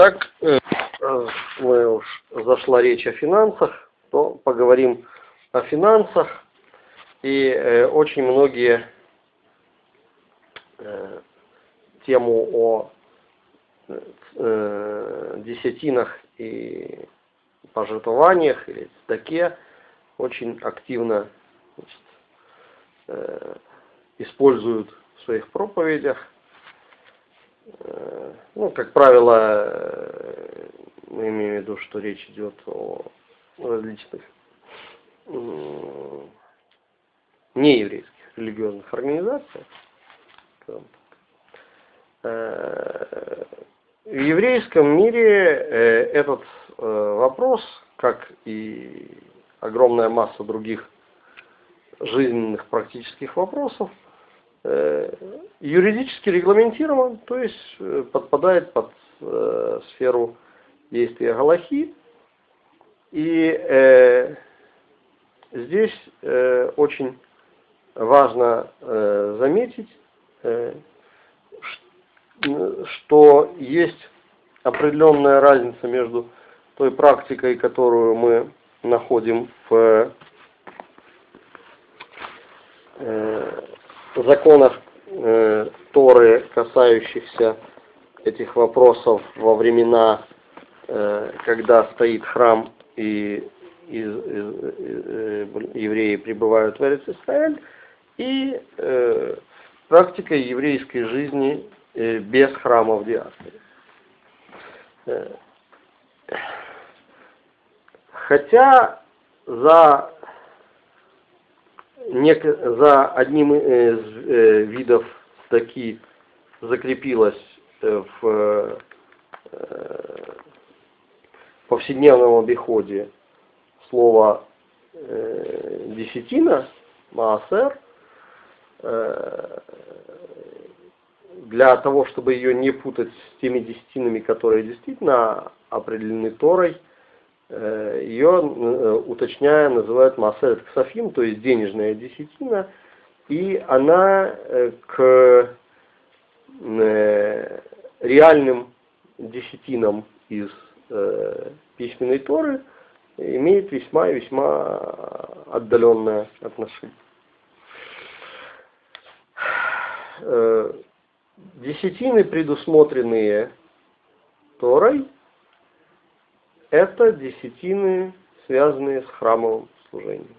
Так, э, мы уж зашла речь о финансах, то поговорим о финансах. И э, очень многие э, тему о десятинах и пожертвованиях или цдаке очень активно значит, используют в своих проповедях. Э, ну, как правило, э, мы имеем в виду, что речь идет о различных нееврейских религиозных организациях. Э, в еврейском мире этот вопрос, как и огромная масса других жизненных практических вопросов, юридически регламентирован, то есть э, подпадает под э, сферу действия Галахи. И э, здесь э, очень важно э, заметить, э, что есть определенная разница между той практикой, которую мы находим в э, законах э, Торы, касающихся этих вопросов во времена, э, когда стоит храм и из, из, э, евреи прибывают в Исраэль, и э, практикой еврейской жизни э, без храма в диаспоре. Э, хотя за за одним из э, видов таки закрепилось э, в э, повседневном обиходе слово десятина, маасер, для того, чтобы ее не путать с теми десятинами, которые действительно определены Торой, Э, ее, э, уточняя, называют Масерет Ксафим, то есть денежная десятина, и она э, к реальным десятинам из письменной Торы имеет весьма и весьма отдаленное отношение. Десятины, предусмотренные Торой, это десятины, связанные с храмовым служением.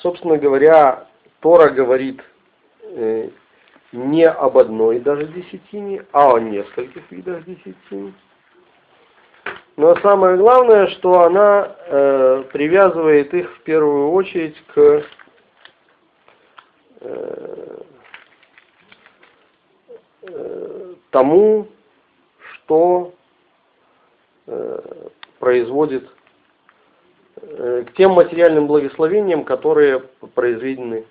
Собственно говоря, Тора говорит э, не об одной даже десятине, а о нескольких видах десятин. Но самое главное, что она э, привязывает их в первую очередь к э, э, тому, что э, производит э, к тем материальным благословениям, которые произведены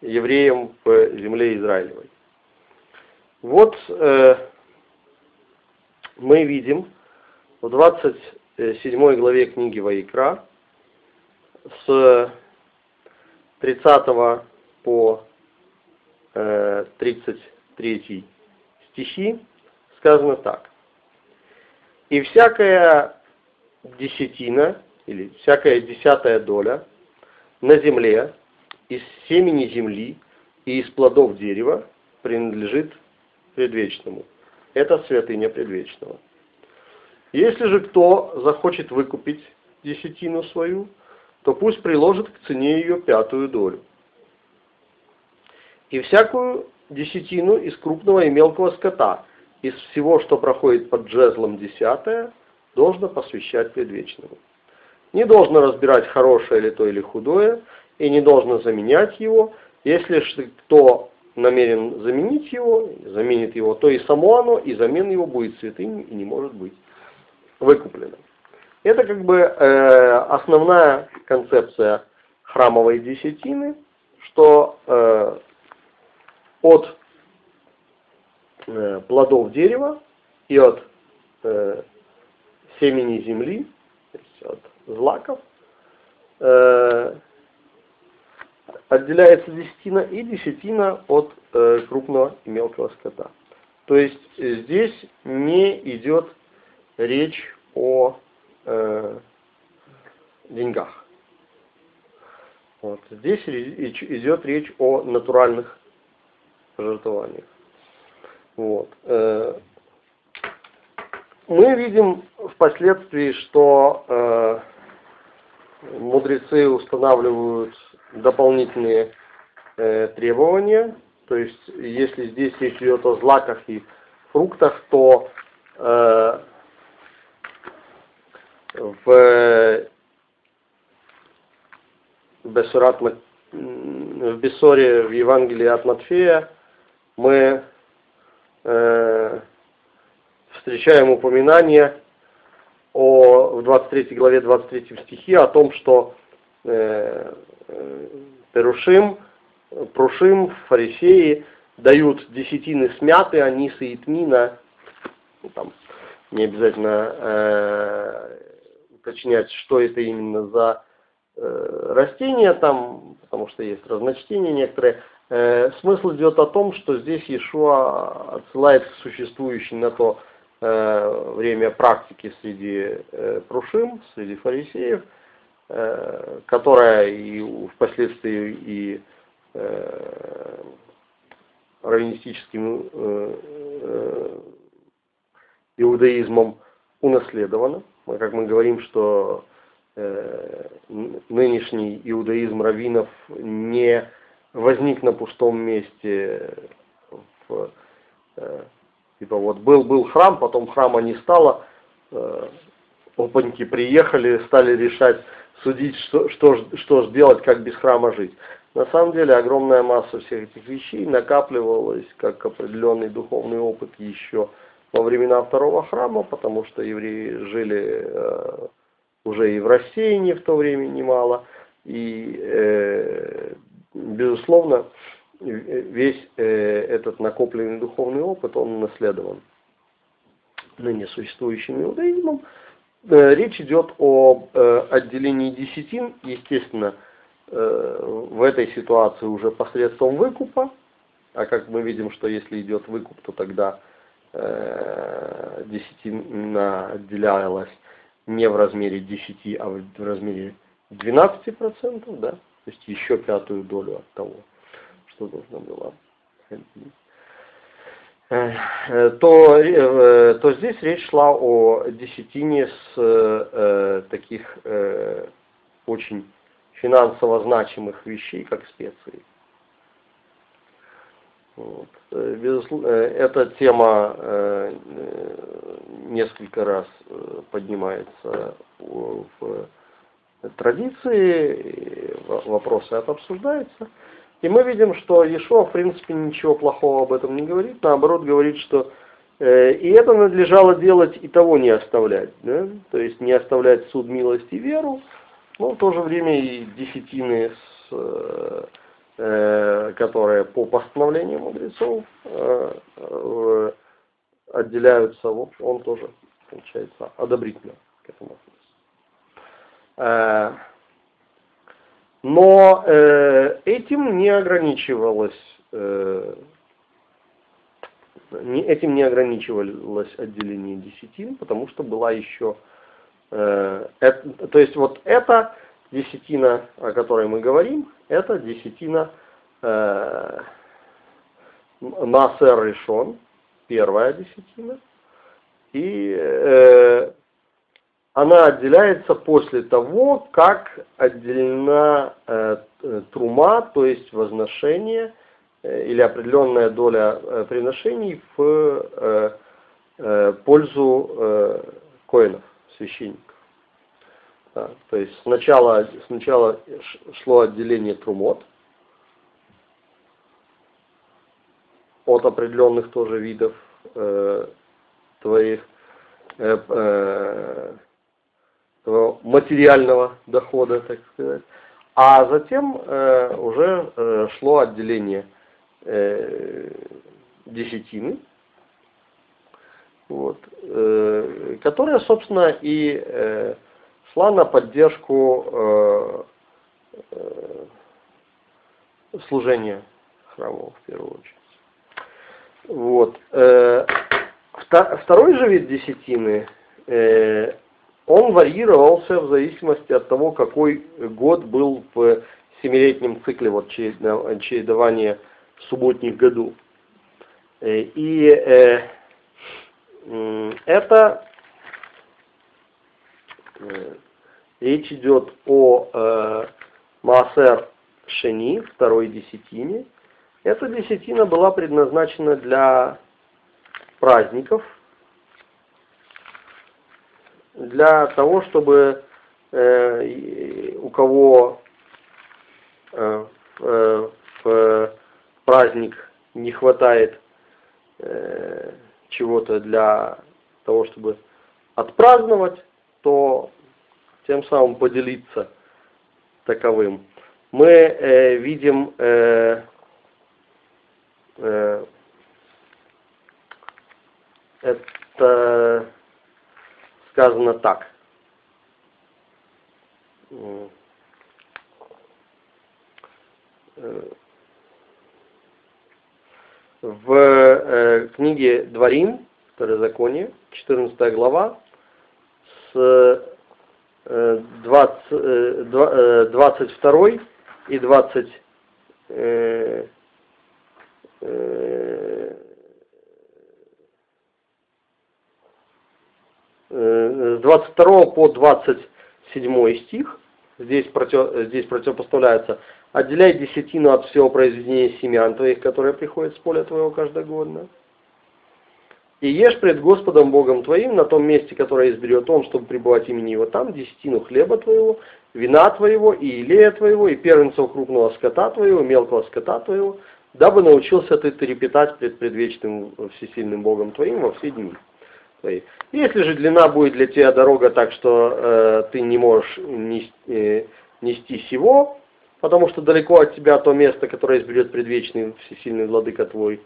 евреям в земле Израилевой. Вот э, мы видим в 27 главе книги Ваикра с 30 по э, 33 стихи сказано так. И всякая десятина, или всякая десятая доля на земле из семени земли и из плодов дерева принадлежит предвечному. Это святыня предвечного. Если же кто захочет выкупить десятину свою, то пусть приложит к цене ее пятую долю. И всякую десятину из крупного и мелкого скота, из всего, что проходит под жезлом десятое, должно посвящать предвечному. Не должно разбирать хорошее ли то или худое, и не должно заменять его. Если же кто намерен заменить его, заменит его, то и само оно, и замен его будет святыней и не может быть выкуплено. Это как бы э, основная концепция храмовой десятины, что э, от плодов дерева и от э, семени земли, то есть от злаков, э, отделяется десятина и десятина от э, крупного и мелкого скота. То есть здесь не идет речь о э, деньгах. Вот. Здесь идет речь о натуральных пожертвованиях. Вот. Э, мы видим впоследствии, что э, мудрецы устанавливают дополнительные э, требования. То есть, если здесь речь идет о злаках и фруктах, то в Бесурат, в Бессоре, в Евангелии от Матфея, мы э, встречаем упоминание о, в 23 главе 23 стихе о том, что э, э, Перушим, Прушим, фарисеи дают десятины смяты, аниса и тмина, ну, там, не обязательно э, уточнять, что это именно за э, растения там, потому что есть разночтения некоторые. Э, смысл идет о том, что здесь Иешуа отсылает к существующей на то э, время практики среди э, прушим, среди фарисеев, э, которая и впоследствии и э, раввинистическим э, э, иудаизмом унаследована. Как мы говорим, что э, нынешний иудаизм раввинов не возник на пустом месте. В, э, типа вот был был храм, потом храма не стало, э, опаньки приехали, стали решать, судить, что, что, что сделать, как без храма жить. На самом деле огромная масса всех этих вещей накапливалась как определенный духовный опыт еще во времена второго храма, потому что евреи жили э, уже и в России в то время немало, и, э, безусловно, весь э, этот накопленный духовный опыт, он наследован ныне существующим иудаизмом. Э, речь идет о э, отделении десятин, естественно, в этой ситуации уже посредством выкупа, а как мы видим, что если идет выкуп, то тогда десятина отделялась не в размере 10, а в размере 12%, да, то есть еще пятую долю от того, что должно было э, то, э, то здесь речь шла о десятине с э, таких э, очень финансово значимых вещей, как специи. Вот. Э, эта тема э, несколько раз поднимается в традиции, вопросы это обсуждаются. И мы видим, что Ешо, в принципе, ничего плохого об этом не говорит, наоборот, говорит, что э, и это надлежало делать, и того не оставлять. Да? То есть не оставлять суд, милость и веру, но в то же время и десятины с э, Э, которые по постановлению мудрецов э, э, отделяются, вот он тоже, получается, одобрительно к этому. Но этим не ограничивалось этим не ограничивалось отделение десятин, потому что была еще, то есть вот это десятина, о которой мы говорим, это десятина э, Насер решен, первая десятина, и э, она отделяется после того, как отделена э, трума, то есть возношение э, или определенная доля э, приношений в э, э, пользу э, коинов, священников. Да, то есть сначала, сначала шло отделение трумот от определенных тоже видов э, твоих э, э, материального дохода, так сказать. А затем э, уже э, шло отделение э, десятины, вот, э, которое, собственно, и э, шла на поддержку э, э, служения храмов в первую очередь. Вот. Э, Второй же вид десятины, э, он варьировался в зависимости от того, какой год был в семилетнем цикле вот, чередования субботних году. Э, и э, это э, речь идет о э, Маасер Шени, второй десятине. Эта десятина была предназначена для праздников, для того, чтобы э, у кого э, э, в праздник не хватает чего-то для того, чтобы отпраздновать, то тем самым поделиться таковым. Мы видим это сказано так. В э, книге Дворим, Второзаконие, 14 глава, с э, 20, э, 22 э, и 20 э, э, с 22 по 27 стих, здесь, против, здесь противопоставляется. Отделяй десятину от всего произведения семян твоих, которые приходят с поля твоего каждогодно. И ешь пред Господом Богом твоим на том месте, которое изберет Он, чтобы пребывать имени Его там, десятину хлеба твоего, вина твоего, и илея твоего, и первенцев крупного скота твоего, мелкого скота твоего, дабы научился ты трепетать пред предвечным всесильным Богом твоим во все дни твои. Если же длина будет для тебя дорога так, что э, ты не можешь нести, э, нести сего, потому что далеко от тебя то место, которое изберет предвечный всесильный владыка твой,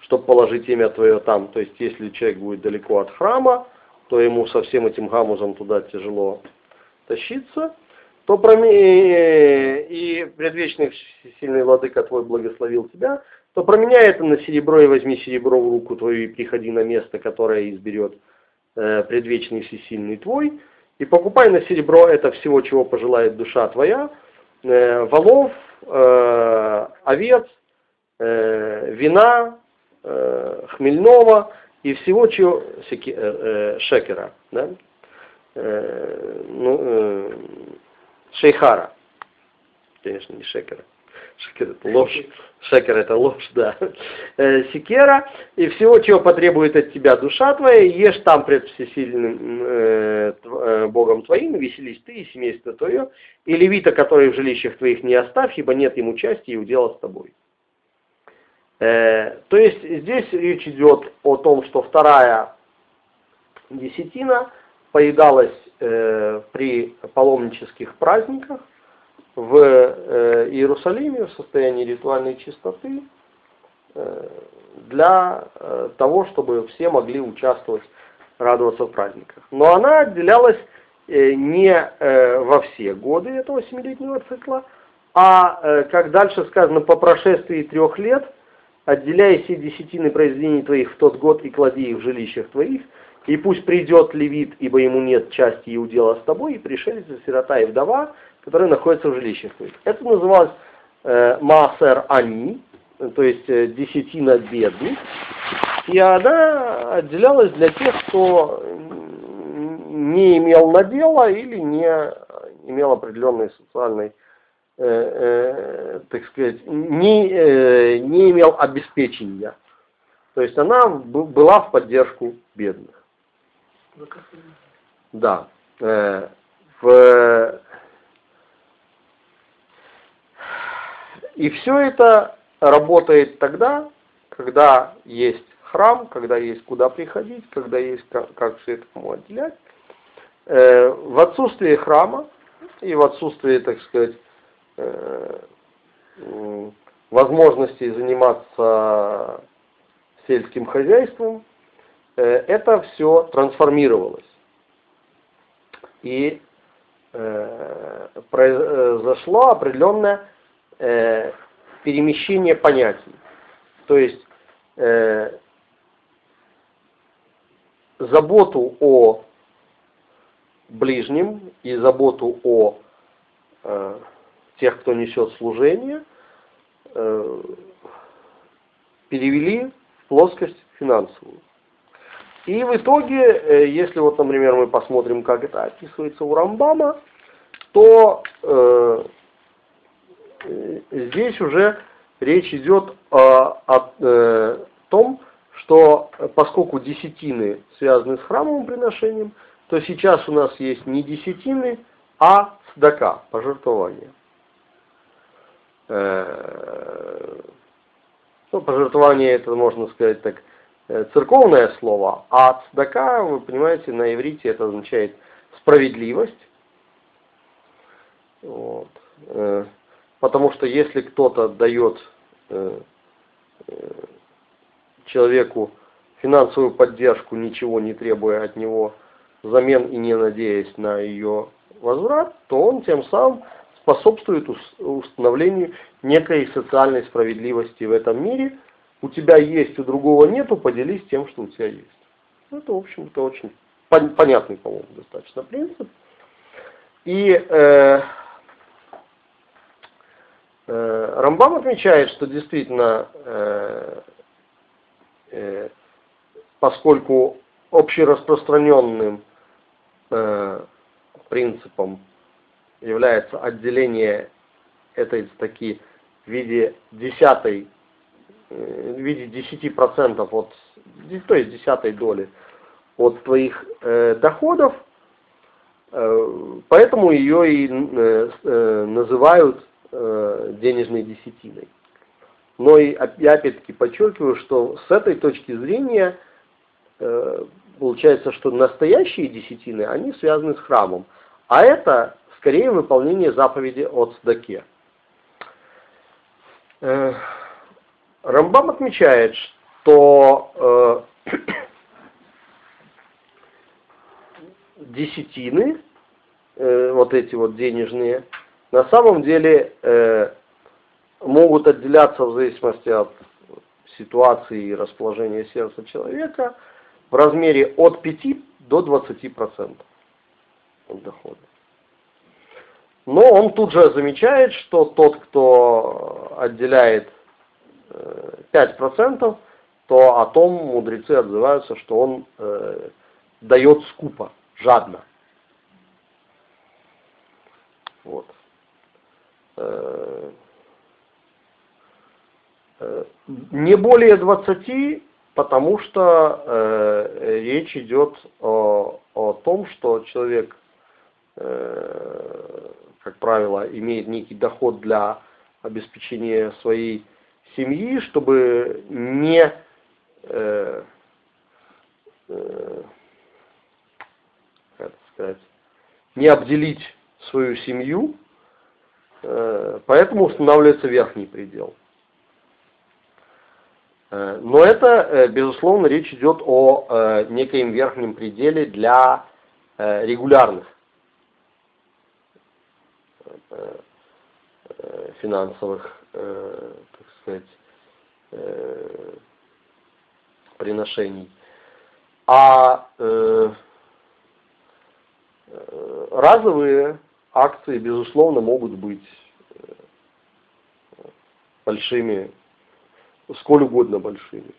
чтобы положить имя твое там. То есть, если человек будет далеко от храма, то ему со всем этим гамузом туда тяжело тащиться, то проме... и предвечный всесильный владыка твой благословил тебя, то променяй это на серебро и возьми серебро в руку твою и приходи на место, которое изберет э, предвечный всесильный твой, и покупай на серебро это всего, чего пожелает душа твоя, э, валов, э, овец, э, вина, э, хмельного и всего чего секи, э, э, шекера, да? э, ну, э, шейхара, конечно, не шекера. Шекер это ложь. Шекер это ложь, да. Э, секера. И всего, чего потребует от тебя душа твоя, ешь там пред всесильным э, э, Богом твоим, веселись ты и семейство твое, и левита, который в жилищах твоих не оставь, ибо нет ему части и удела с тобой. Э, то есть здесь речь идет о том, что вторая десятина поедалась э, при паломнических праздниках, в э, Иерусалиме в состоянии ритуальной чистоты э, для э, того, чтобы все могли участвовать, радоваться в праздниках. Но она отделялась не во все годы этого семилетнего цикла, а, как дальше сказано, по прошествии трех лет, отделяй все десятины произведений твоих в тот год и клади их в жилищах твоих, и пусть придет левит, ибо ему нет части и удела с тобой, и пришелец, и сирота, и вдова, которые находятся в жилищах Это называлось э, Маасер Ани, то есть э, десятина бедных. И она отделялась для тех, кто не имел надела или не имел определенной социальной, э, э, так сказать, не, э, не имел обеспечения. То есть она была в поддержку бедных. Да. Э, в И все это работает тогда, когда есть храм, когда есть куда приходить, когда есть как, как все это кому отделять. Э, в отсутствие храма и в отсутствие, так сказать, э, возможности заниматься сельским хозяйством, э, это все трансформировалось. И э, произошло определенное э, перемещение понятий. То есть э, заботу о ближнем и заботу о э, тех, кто несет служение, э, перевели в плоскость финансовую. И в итоге, э, если вот, например, мы посмотрим, как это описывается у Рамбама, то э, здесь уже речь идет о, о э, том, что поскольку десятины связаны с храмовым приношением, то сейчас у нас есть не десятины, а сдака, пожертвование. Э, ну, пожертвование это, можно сказать так, э, церковное слово, а цдака, вы понимаете, на иврите это означает справедливость. Вот. Э, потому что если кто-то дает человеку финансовую поддержку, ничего не требуя от него взамен и не надеясь на ее возврат, то он тем самым способствует установлению некой социальной справедливости в этом мире. У тебя есть, у другого нету, поделись тем, что у тебя есть. Это, в общем-то, очень понятный, по-моему, достаточно принцип. И э, э, Рамбам отмечает, что действительно, э, э, поскольку общераспространенным э, принципом является отделение этой стаки в виде десятой, э, в виде десяти процентов от, то есть десятой доли от твоих э, доходов, э, поэтому ее и э, э, называют э, денежной десятиной. Но и я опять-таки подчеркиваю, что с этой точки зрения э, получается, что настоящие десятины, они связаны с храмом. А это скорее выполнение заповеди от Сдаке. Э, Рамбам отмечает, что э, десятины, э, вот эти вот денежные, на самом деле э, могут отделяться в зависимости от ситуации и расположения сердца человека в размере от 5 до 20% от дохода. Но он тут же замечает, что тот, кто отделяет 5%, то о том мудрецы отзываются, что он э, дает скупо, жадно. Вот. Э, э, не более 20, потому что э, речь идет о, о том, что человек э, как правило, имеет некий доход для обеспечения своей семьи, чтобы не э, э, как сказать, не обделить свою семью, поэтому устанавливается верхний предел. Э, но это, э, безусловно, речь идет о э, некоем верхнем пределе для регулярных Э, э, финансовых, э, так сказать, приношений. А разовые акции, безусловно, могут быть большими, сколь угодно большими.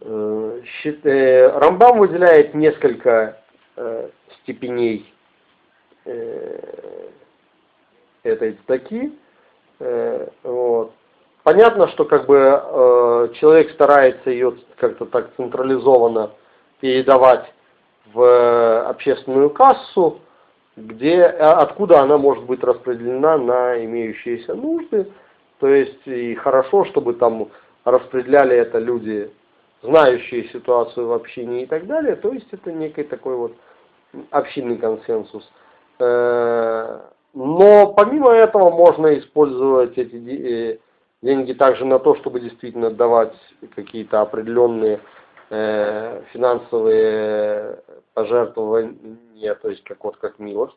Э, Рамбам выделяет несколько э, степеней э, этой стаки. Вот. Понятно, что как бы человек старается ее как-то так централизованно передавать в общественную кассу, где, откуда она может быть распределена на имеющиеся нужды. То есть и хорошо, чтобы там распределяли это люди знающие ситуацию в общине и так далее. То есть это некий такой вот общинный консенсус. Э, но помимо этого можно использовать эти э, деньги также на то, чтобы действительно давать какие-то определенные э, финансовые пожертвования, то есть как вот как милость.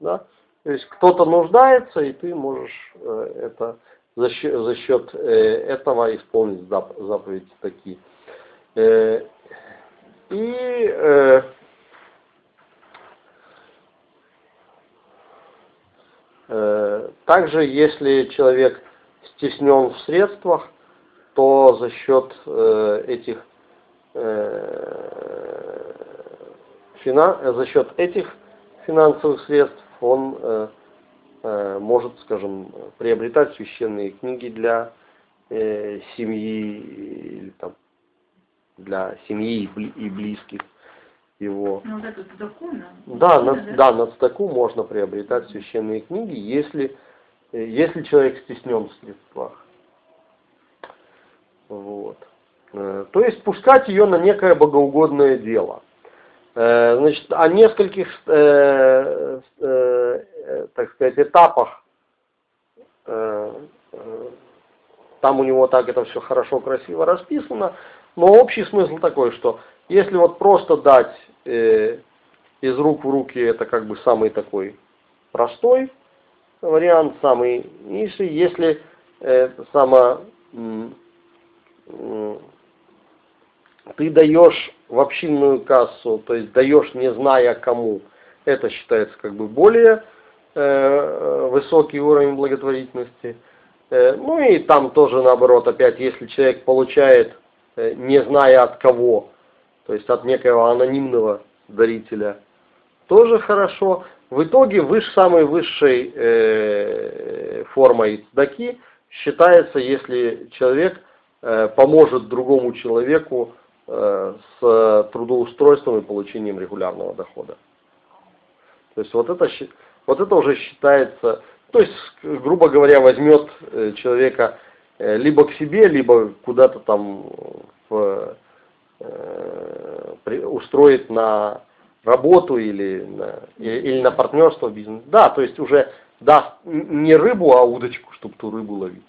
Да? То есть кто-то нуждается, и ты можешь это за счет, за счет э, этого исполнить зап, заповедь такие. Э, и э, э, также, если человек стеснен в средствах, то за счет э, этих э, за счет этих финансовых средств он э, э, может, скажем, приобретать священные книги для э, семьи или там для семьи и близких его. Ну, вот закон, да, на, да? да, на цдаку можно приобретать священные книги, если, э, если человек стеснен в средствах. Вот. Э, то есть пускать ее на некое богоугодное дело. Э, значит, о нескольких, э, так сказать, этапах там у него так это все хорошо, красиво расписано, но общий смысл такой, что если вот просто дать из рук в руки, это как бы самый такой простой вариант, самый низший. Если э, само, ты даешь в общинную кассу, то есть даешь не зная кому, это считается как бы более э, высокий уровень благотворительности. Э, ну и там тоже наоборот, опять, если человек получает э, не зная от кого, то есть от некого анонимного дарителя, тоже хорошо. В итоге выше, самой высшей э, формой цдаки считается, если человек э, поможет другому человеку с трудоустройством и получением регулярного дохода. То есть вот это, вот это уже считается, то есть, грубо говоря, возьмет э, человека э, либо к себе, либо куда-то там в, устроит на работу или на, или на партнерство бизнес. Да, то есть уже даст не рыбу, а удочку, чтобы ту рыбу ловить.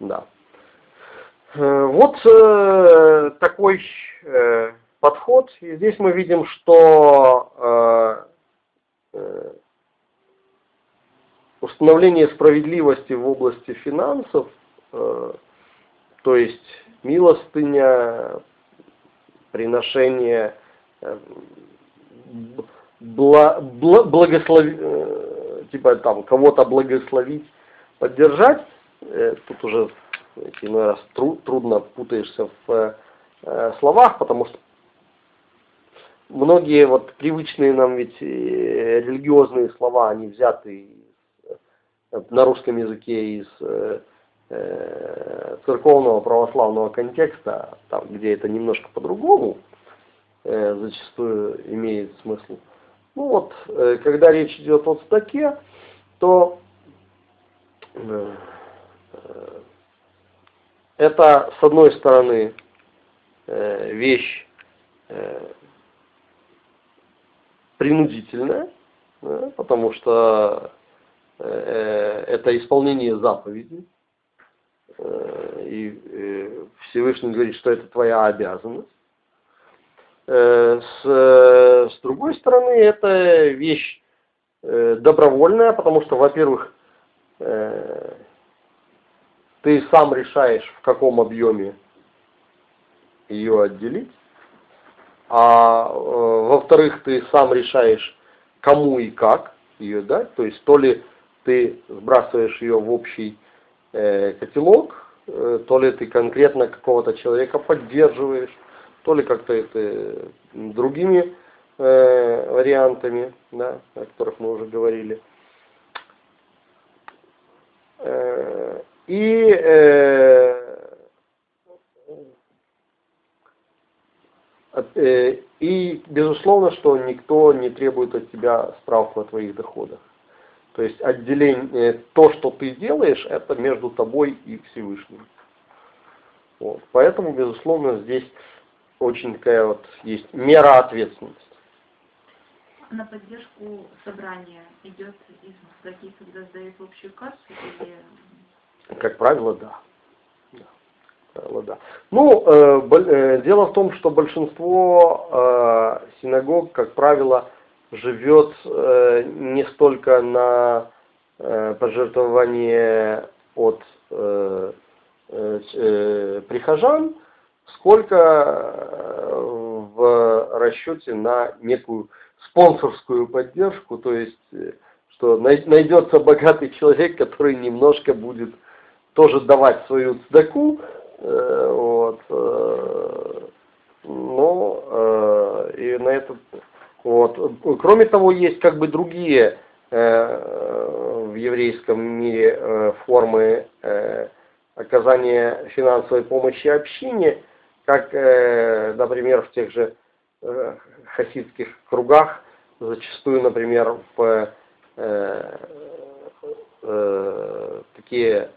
Да. Э, вот э, такой э, подход. И здесь мы видим, что установление справедливости в области финансов, то есть милостыня, приношение, благослови, типа там кого-то благословить, поддержать, тут уже иной раз тру, трудно путаешься в э, словах, потому что многие вот привычные нам ведь э, религиозные слова, они взяты э, на русском языке из э, э, церковного православного контекста, там, где это немножко по-другому э, зачастую имеет смысл. Ну вот, э, когда речь идет о стаке, то э, это, с одной стороны, э, вещь э, принудительная, потому что э, это исполнение заповеди. И Всевышний говорит, что это твоя обязанность. С, с другой стороны, это вещь добровольная, потому что, во-первых, ты сам решаешь, в каком объеме ее отделить. А э, во-вторых, ты сам решаешь, кому и как ее дать. То есть то ли ты сбрасываешь ее в общий э, котелок, э, то ли ты конкретно какого-то человека поддерживаешь, то ли как-то это другими э, вариантами, да, о которых мы уже говорили. Э, и э, э, и безусловно, что никто не требует от тебя справку о твоих доходах. То есть отделение, то, что ты делаешь, это между тобой и Всевышним. Вот. Поэтому, безусловно, здесь очень такая вот есть мера ответственности. На поддержку собрания идет из таких, когда сдают общую кассу или как правило, да. Правило, да. Ну, э, э, дело в том, что большинство э, синагог, как правило, живет э, не столько на э, пожертвование от э, э, э, прихожан, сколько э, в расчете на некую спонсорскую поддержку, то есть что найдется богатый человек, который немножко будет тоже давать свою цдаку, э, вот, ну, и на этот, вот. Кроме того, есть как бы другие в еврейском мире формы оказания финансовой помощи общине, как, например, в тех же хасидских кругах, зачастую, например, в э, э, такие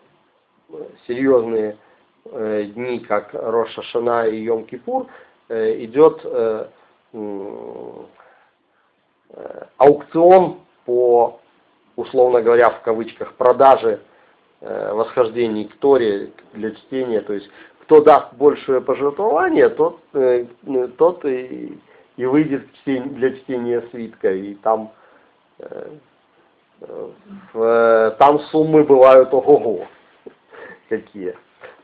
серьезные э, дни, как Роша Шана и Йом-Кипур, э, идет э, аукцион по, условно говоря, в кавычках, продаже восхождений к Торе для чтения, то есть кто даст большее пожертвование, тот, тот и и выйдет для чтения свитка, и там, там суммы бывают ого-го какие.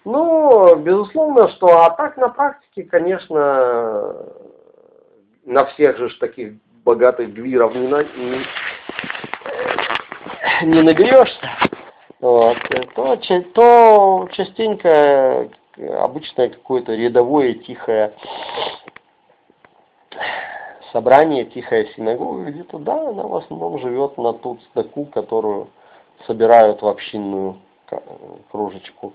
Ну, безусловно, что, а так на практике, конечно, на всех же таких богатых гвиров не, на, не, не наберешься, вот, то, то частенько обычное какое-то рядовое тихое собрание, тихая синагога где-то, да, она в основном живет на ту цдаку, которую собирают в общинную кружечку.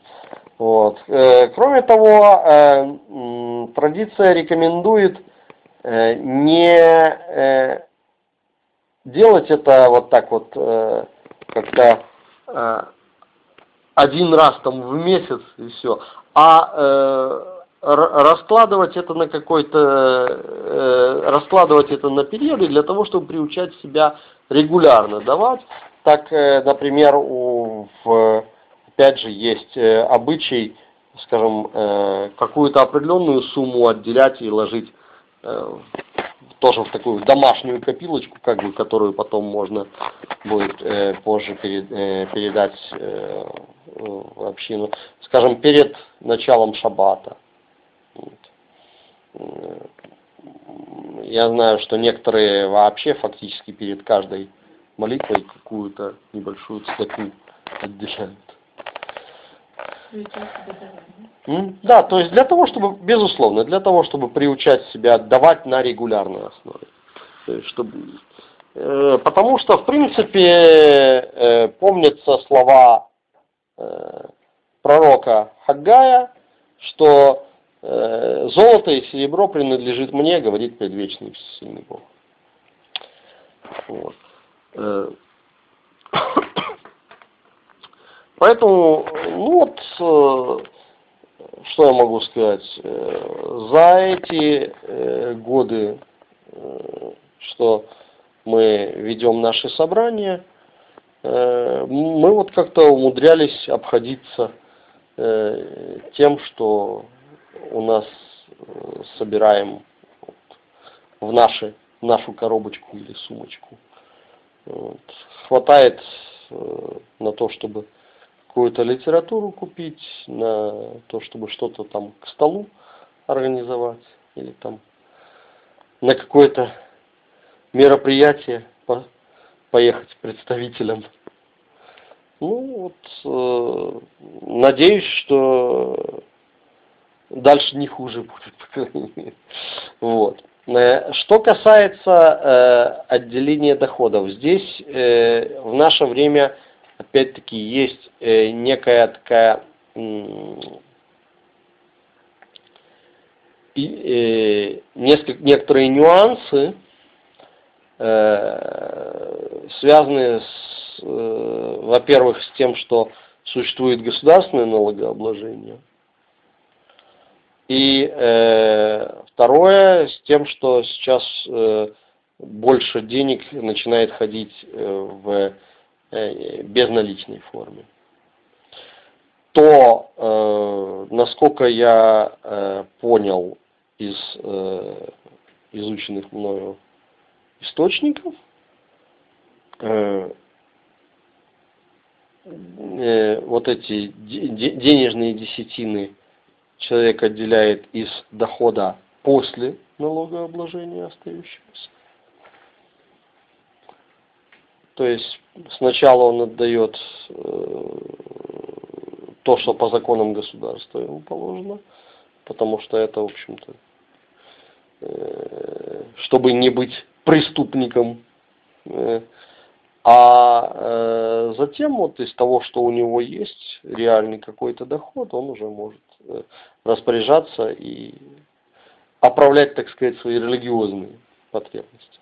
Вот. Э, кроме того, э, традиция рекомендует э, не делать это вот так вот как-то один раз там в месяц и все, а раскладывать это на какой-то, раскладывать это на периоды для того, чтобы приучать себя регулярно давать. Так, например, у, в, опять же, есть э, обычай, скажем, э, какую-то определенную сумму отделять и ложить э, тоже в такую домашнюю копилочку, как бы, которую потом можно будет позже перед, передать э, в общину. Скажем, перед началом шаббата я знаю, что некоторые вообще фактически перед каждой молитвой какую-то небольшую цветку отделяют. Да, то есть для того, чтобы, безусловно, для того, чтобы приучать себя отдавать на регулярной основе. Чтобы, э, потому что, в принципе, э, помнятся слова э, пророка Хаггая, что Э, золото и серебро принадлежит мне, говорит предвечный всесильный Бог. Вот. Э, поэтому, ну вот, э, что я могу сказать, за эти годы, что мы ведем наши собрания, мы вот как-то умудрялись обходиться тем, что у нас э, собираем в, наши, в нашу коробочку или сумочку. Вот. Хватает э, на то, чтобы какую-то литературу купить, на то, чтобы что-то там к столу организовать, или там на какое-то мероприятие по, поехать представителям. Ну вот, э, надеюсь, что дальше не хуже будет. Вот. Э, что касается э, отделения доходов, здесь э, в наше время опять-таки есть э, некая такая э, э, несколько, некоторые нюансы, э, связанные э, во-первых, с тем, что существует государственное налогообложение – и э, второе, с тем, что сейчас э, больше денег начинает ходить э, в безналичной форме. То, э, насколько я э, понял из э, изученных мною источников, э, э, вот эти денежные десятины человек отделяет из дохода после налогообложения остающегося. То есть сначала он отдает э, то, что по законам государства ему положено, потому что это, в общем-то, э, чтобы не быть преступником. Э, а затем вот из того, что у него есть реальный какой-то доход, он уже может распоряжаться и оправлять, так сказать, свои религиозные потребности.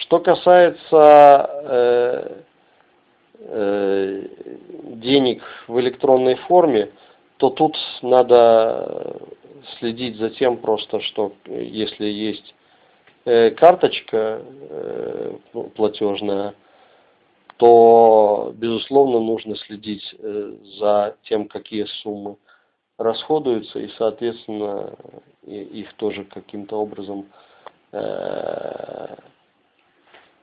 Что касается э, э, денег в электронной форме, то тут надо следить за тем просто, что если есть э, карточка э, платежная, то, безусловно, нужно следить э, за тем, какие суммы расходуются, и, соответственно, их тоже каким-то образом э,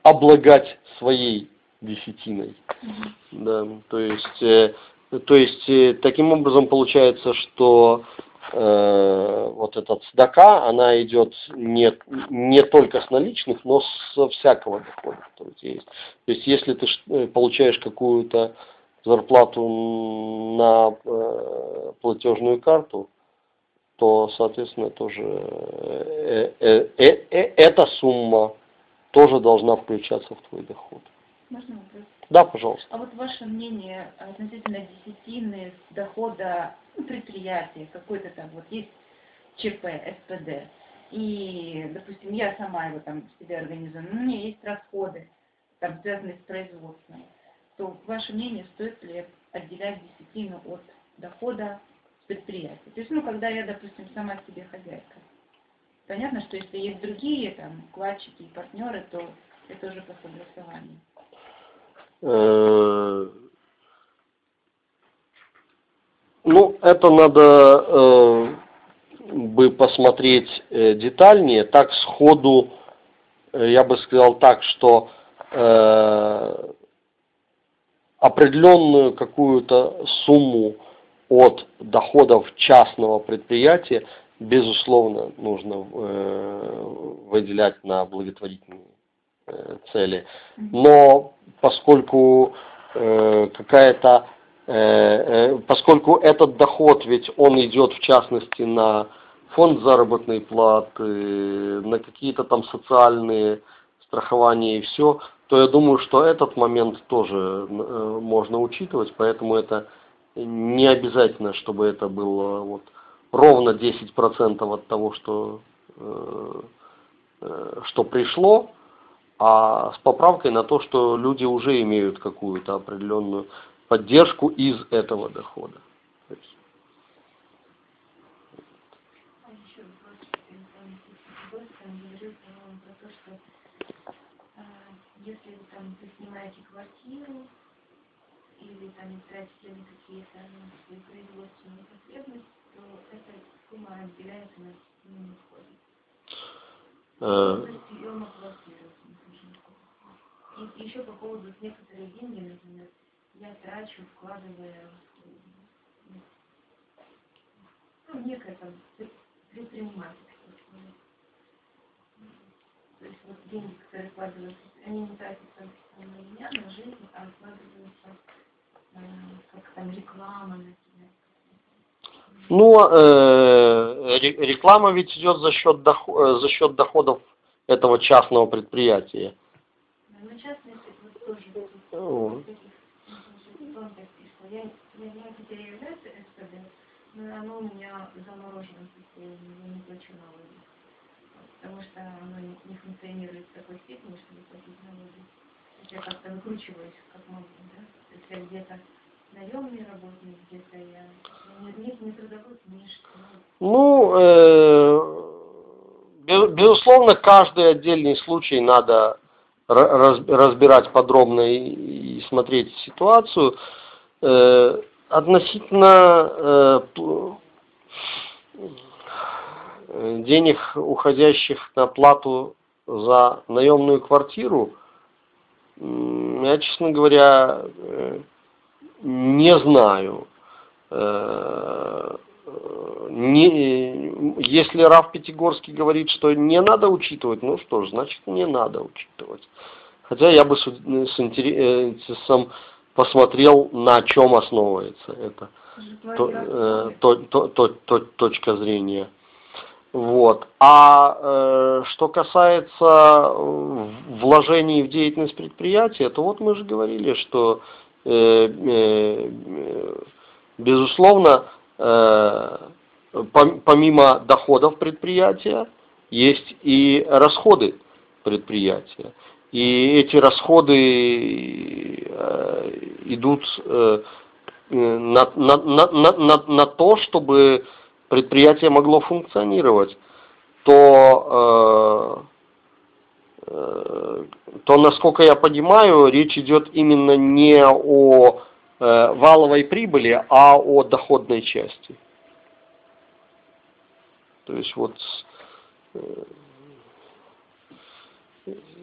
облагать своей десятиной. Да, то есть, э, то есть таким образом получается, что э, вот этот сдака, она идет не, не только с наличных, но со всякого дохода, который у тебя есть. То есть если ты э, получаешь какую-то зарплату на э, платежную карту, то, соответственно, тоже э, э, э, э, эта сумма тоже должна включаться в твой доход. Можно вопрос? Да, пожалуйста. А вот ваше мнение относительно десятины дохода предприятия, какой-то там вот есть ЧП, СПД, и, допустим, я сама его там себе организую, но у меня есть расходы, там, связанные с производством, то ваше мнение, стоит ли отделять десятину от дохода предприятия? То есть, ну, когда я, допустим, сама себе хозяйка. Понятно, что если есть другие там вкладчики и партнеры, то это уже по согласованию. Э, ну, это надо э, бы посмотреть э, детальнее. Так сходу э, я бы сказал так, что э, определенную какую-то сумму от доходов частного предприятия, безусловно, нужно э, выделять на благотворительные э, цели. Но поскольку э, какая-то поскольку этот доход, ведь он идет в частности на фонд заработной платы, на какие-то там социальные страхования и все, то я думаю, что этот момент тоже можно учитывать, поэтому это не обязательно, чтобы это было вот ровно 10% от того, что, что пришло, а с поправкой на то, что люди уже имеют какую-то определенную поддержку из этого дохода. если вы там вы снимаете квартиру или там тратите на какие-то ну, свои производственные потребности, эта сумма разделяется на съема квартиры. И еще по поводу некоторые деньги, например, я трачу, вкладывая ну, некое там предпринимательство. То есть вот деньги, которые вкладываются, они не тратятся на меня, на жизнь, а вкладываются э, как там реклама на себя. Ну, э, реклама ведь идет за счет, доход, э, за счет доходов этого частного предприятия. Ну, но оно у меня в я не плачу налоги. Потому что оно не, не функционирует в такой степени, чтобы платить налоги. Я как-то выкручиваюсь, как могу, да? Есть я где-то наемный работник, где-то я... Нет, не трудовой книжки. Ну, э, безусловно, каждый отдельный случай надо разбирать подробно и смотреть ситуацию. Э, относительно э, денег, уходящих на плату за наемную квартиру, я, честно говоря, э, Не знаю. Э, не, если Раф Пятигорский говорит, что не надо учитывать, ну что ж, значит не надо учитывать. Хотя я бы с, с интересом посмотрел, на чем основывается эта то, э, то, то, то, то, точка зрения. Вот. А э, что касается вложений в деятельность предприятия, то вот мы же говорили, что э, э, безусловно, э, помимо доходов предприятия, есть и расходы предприятия. И эти расходы э, идут э, на, на, на, на, на то, чтобы предприятие могло функционировать, то, то, насколько я понимаю, речь идет именно не о валовой прибыли, а о доходной части. То есть вот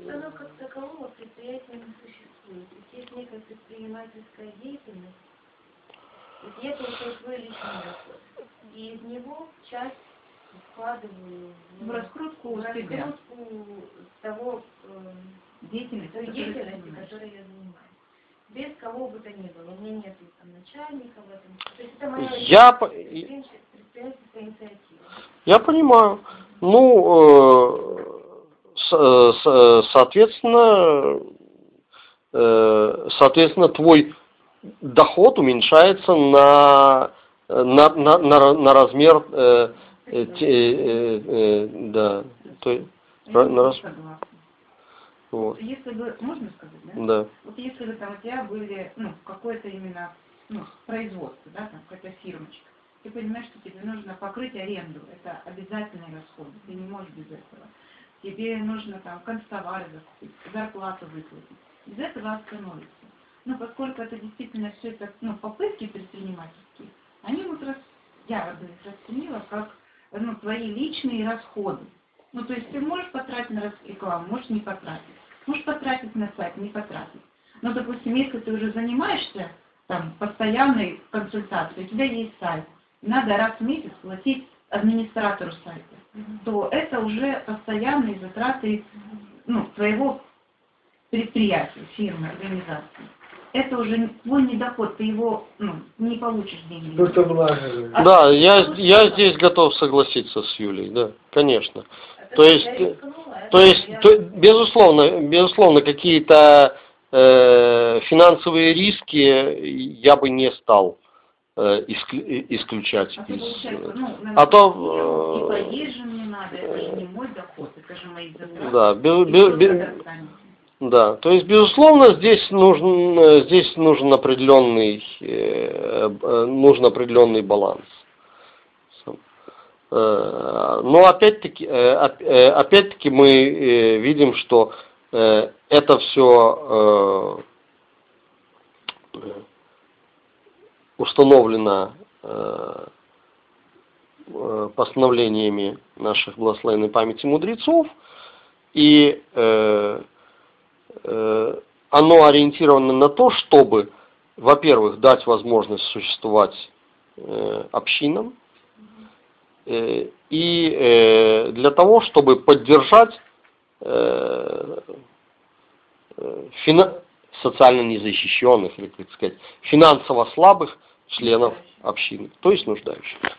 оно как такового предприятия не существует. Есть некая предпринимательская деятельность, это уже свой личный доход. И из него часть вкладываю в, в раскрутку, в раскрутку того э, деятельности, той деятельности, которой я занимаюсь. Без кого бы то ни было. У меня нет там начальника в этом. То есть это моя я предпринимательская инициатива. Я понимаю. Ну, э, Э, э, соответственно, э, соответственно, твой доход уменьшается на, на, на, на, на размер э, э, э, э, да, то, на, на раз... Вот. Если бы, можно сказать, да? Да. Вот если бы там у тебя были, ну, какое-то именно, ну, производство, да, там какая-то фирмочка, ты понимаешь, что тебе нужно покрыть аренду, это обязательный расход, ты не можешь без этого тебе нужно там констовары закупить, зарплату выплатить. Без этого остановится. Но поскольку это действительно все это ну, попытки предпринимательские, они вот раз, я бы их расценила как ну, твои личные расходы. Ну, то есть ты можешь потратить на рекламу, можешь не потратить. Можешь потратить на сайт, не потратить. Но, допустим, если ты уже занимаешься там постоянной консультацией, у тебя есть сайт, надо раз в месяц платить администратору сайта, то это уже постоянные затраты ну, твоего предприятия, фирмы, организации. Это уже твой недоход, ты его ну, не получишь деньги. Это а да, я, я здесь готов согласиться с Юлей, да, конечно. Это то есть, то есть, то, безусловно, безусловно, какие-то э, финансовые риски я бы не стал Э, исключать а из... Ну, а то... Э, и же мне надо, это же не мой доход, это же мои затраты. Да, да, то есть, безусловно, здесь нужен, здесь нужен определенный, э, нужен определенный баланс. Но опять-таки, опять-таки мы видим, что это все установлено э, э, постановлениями наших благословенной памяти мудрецов, и э, э, оно ориентировано на то, чтобы, во-первых, дать возможность существовать э, общинам, э, и э, для того, чтобы поддержать э, э социально незащищенных, или, как сказать, финансово слабых членов общины, то есть нуждающихся.